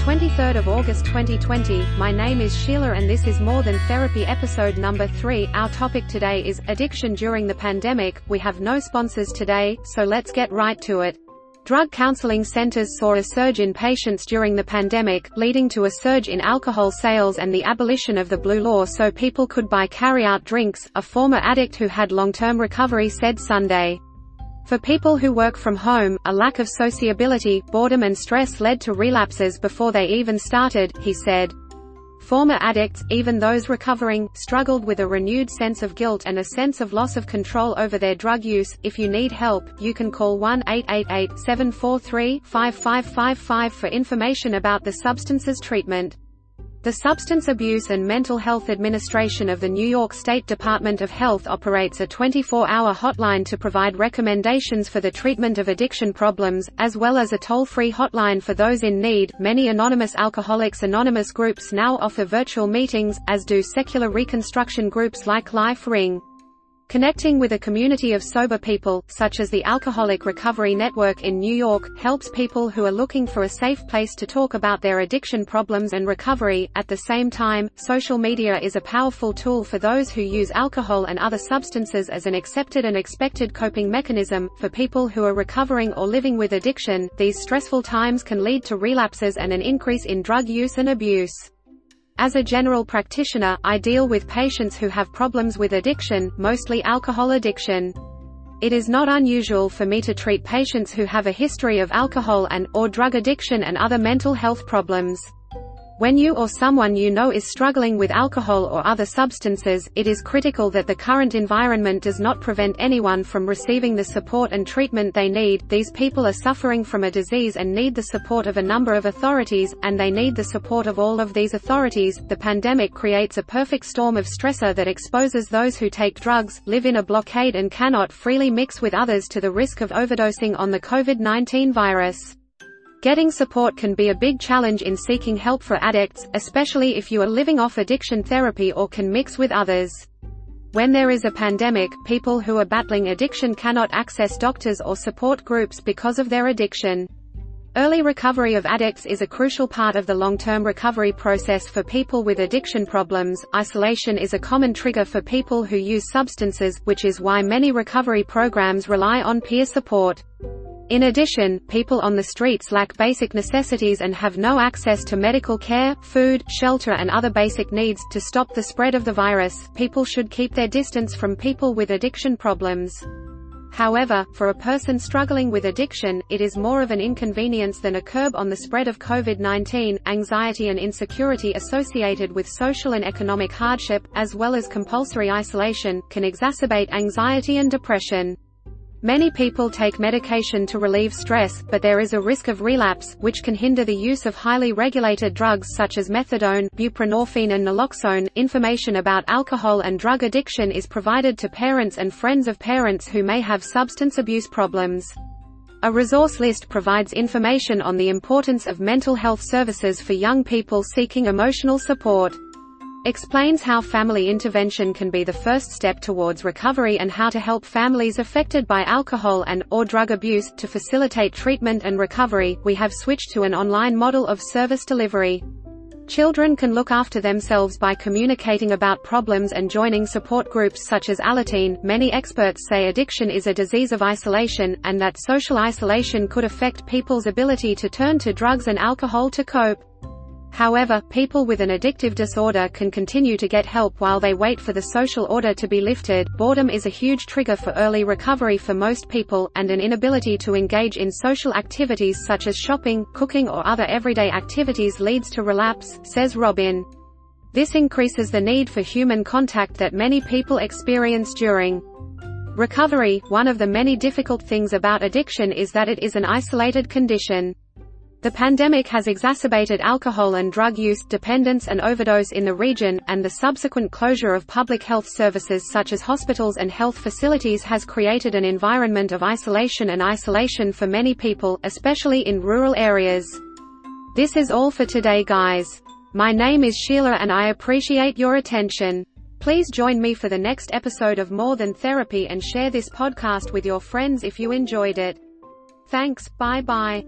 23rd of August 2020. My name is Sheila and this is More Than Therapy episode number 3. Our topic today is addiction during the pandemic. We have no sponsors today, so let's get right to it. Drug counseling centers saw a surge in patients during the pandemic, leading to a surge in alcohol sales and the abolition of the blue law so people could buy carry-out drinks, a former addict who had long-term recovery said Sunday. For people who work from home, a lack of sociability, boredom and stress led to relapses before they even started, he said. Former addicts, even those recovering, struggled with a renewed sense of guilt and a sense of loss of control over their drug use. If you need help, you can call 1-888-743-5555 for information about the substance's treatment. The Substance Abuse and Mental Health Administration of the New York State Department of Health operates a 24-hour hotline to provide recommendations for the treatment of addiction problems, as well as a toll-free hotline for those in need. Many anonymous Alcoholics Anonymous groups now offer virtual meetings, as do secular reconstruction groups like Life Ring. Connecting with a community of sober people, such as the Alcoholic Recovery Network in New York, helps people who are looking for a safe place to talk about their addiction problems and recovery. At the same time, social media is a powerful tool for those who use alcohol and other substances as an accepted and expected coping mechanism. For people who are recovering or living with addiction, these stressful times can lead to relapses and an increase in drug use and abuse. As a general practitioner, I deal with patients who have problems with addiction, mostly alcohol addiction. It is not unusual for me to treat patients who have a history of alcohol and, or drug addiction and other mental health problems. When you or someone you know is struggling with alcohol or other substances, it is critical that the current environment does not prevent anyone from receiving the support and treatment they need. These people are suffering from a disease and need the support of a number of authorities, and they need the support of all of these authorities. The pandemic creates a perfect storm of stressor that exposes those who take drugs, live in a blockade and cannot freely mix with others to the risk of overdosing on the COVID-19 virus. Getting support can be a big challenge in seeking help for addicts, especially if you are living off addiction therapy or can mix with others. When there is a pandemic, people who are battling addiction cannot access doctors or support groups because of their addiction. Early recovery of addicts is a crucial part of the long-term recovery process for people with addiction problems. Isolation is a common trigger for people who use substances, which is why many recovery programs rely on peer support. In addition, people on the streets lack basic necessities and have no access to medical care, food, shelter and other basic needs. To stop the spread of the virus, people should keep their distance from people with addiction problems. However, for a person struggling with addiction, it is more of an inconvenience than a curb on the spread of COVID-19. Anxiety and insecurity associated with social and economic hardship, as well as compulsory isolation, can exacerbate anxiety and depression. Many people take medication to relieve stress, but there is a risk of relapse, which can hinder the use of highly regulated drugs such as methadone, buprenorphine and naloxone. Information about alcohol and drug addiction is provided to parents and friends of parents who may have substance abuse problems. A resource list provides information on the importance of mental health services for young people seeking emotional support explains how family intervention can be the first step towards recovery and how to help families affected by alcohol and or drug abuse to facilitate treatment and recovery. We have switched to an online model of service delivery. Children can look after themselves by communicating about problems and joining support groups such as Alateen. Many experts say addiction is a disease of isolation, and that social isolation could affect people's ability to turn to drugs and alcohol to cope. However, people with an addictive disorder can continue to get help while they wait for the social order to be lifted. Boredom is a huge trigger for early recovery for most people, and an inability to engage in social activities such as shopping, cooking or other everyday activities leads to relapse, says Robin. This increases the need for human contact that many people experience during recovery. One of the many difficult things about addiction is that it is an isolated condition. The pandemic has exacerbated alcohol and drug use, dependence and overdose in the region, and the subsequent closure of public health services such as hospitals and health facilities has created an environment of isolation and isolation for many people, especially in rural areas. This is all for today guys. My name is Sheila and I appreciate your attention. Please join me for the next episode of More Than Therapy and share this podcast with your friends if you enjoyed it. Thanks, bye bye.